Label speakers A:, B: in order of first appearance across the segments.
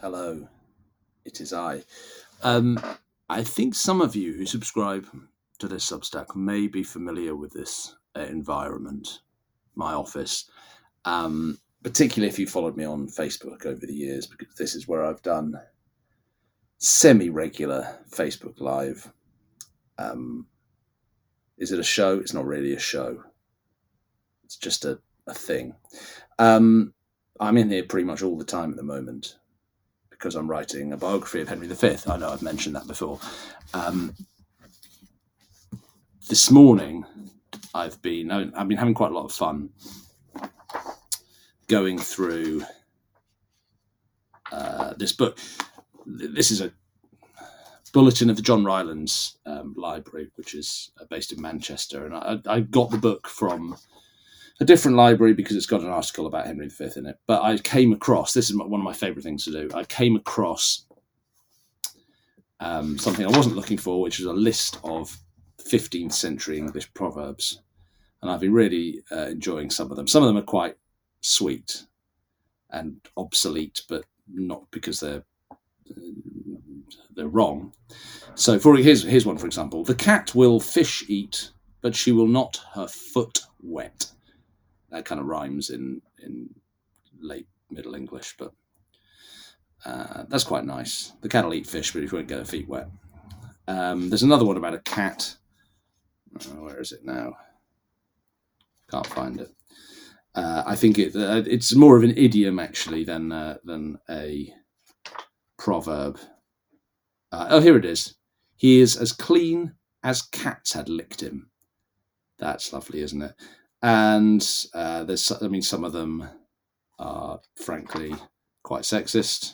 A: Hello, it is I. Um, I think some of you who subscribe to this Substack may be familiar with this uh, environment, my office, um, particularly if you followed me on Facebook over the years, because this is where I've done semi regular Facebook Live. Um, is it a show? It's not really a show, it's just a, a thing. Um, I'm in here pretty much all the time at the moment because I'm writing a biography of Henry V. I know I've mentioned that before. Um, this morning, I've been I've been having quite a lot of fun going through uh, this book. This is a bulletin of the John Rylands um, Library, which is uh, based in Manchester, and I, I got the book from a different library because it's got an article about Henry V in it. But I came across this is one of my favorite things to do. I came across um, something I wasn't looking for, which is a list of 15th century English proverbs, and I've been really uh, enjoying some of them. Some of them are quite sweet and obsolete, but not because they're they're wrong. So, for here's here's one for example: the cat will fish eat, but she will not her foot wet that kind of rhymes in in late Middle English, but uh, that's quite nice. The cat will eat fish, but he won't get her feet wet. Um, there's another one about a cat. Oh, where is it now? Can't find it. Uh, I think it uh, it's more of an idiom actually than uh, than a proverb. Uh, oh, here it is. He is as clean as cats had licked him. That's lovely, isn't it? And uh, there's I mean some of them are frankly quite sexist.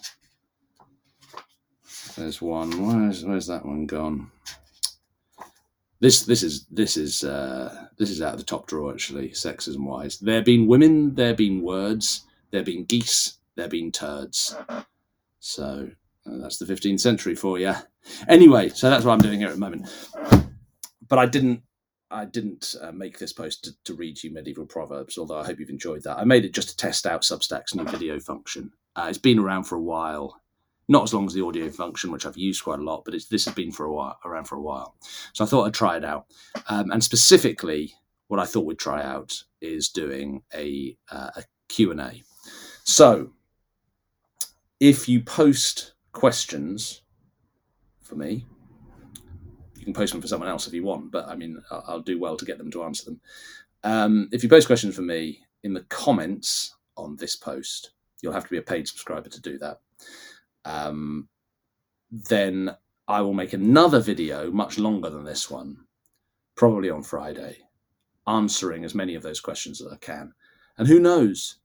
A: There's one. Where's where's that one gone? This this is this is uh, this is out of the top drawer actually, sexism wise. There have been women, there have been words, there have been geese, there have been turds. So uh, that's the 15th century for you. Anyway, so that's what I'm doing here at the moment. But I didn't I didn't uh, make this post to, to, read you medieval proverbs, although I hope you've enjoyed that. I made it just to test out Substack's new video function. Uh, it's been around for a while, not as long as the audio function, which I've used quite a lot, but this has been for a while, around for a while. So I thought I'd try it out. Um, and specifically, what I thought we'd try out is doing a, uh, a Q&A. So if you post questions for me, you can post them for someone else if you want, but I mean, I'll, I'll do well to get them to answer them. Um, if you post questions for me in the comments on this post, you'll have to be a paid subscriber to do that. Um, then I will make another video much longer than this one, probably on Friday, answering as many of those questions as I can. And who knows,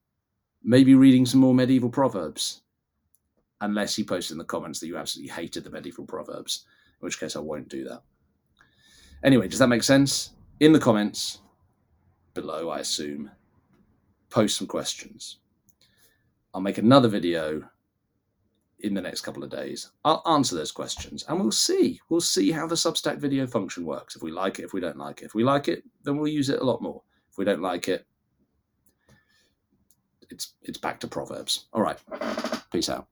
A: maybe reading some more medieval proverbs, unless you post in the comments that you absolutely hated the medieval proverbs which case I won't do that. Anyway, does that make sense? In the comments below, I assume, post some questions. I'll make another video in the next couple of days. I'll answer those questions and we'll see. We'll see how the Substack video function works. If we like it, if we don't like it. If we like it, then we'll use it a lot more. If we don't like it, it's it's back to Proverbs. All right. Peace out.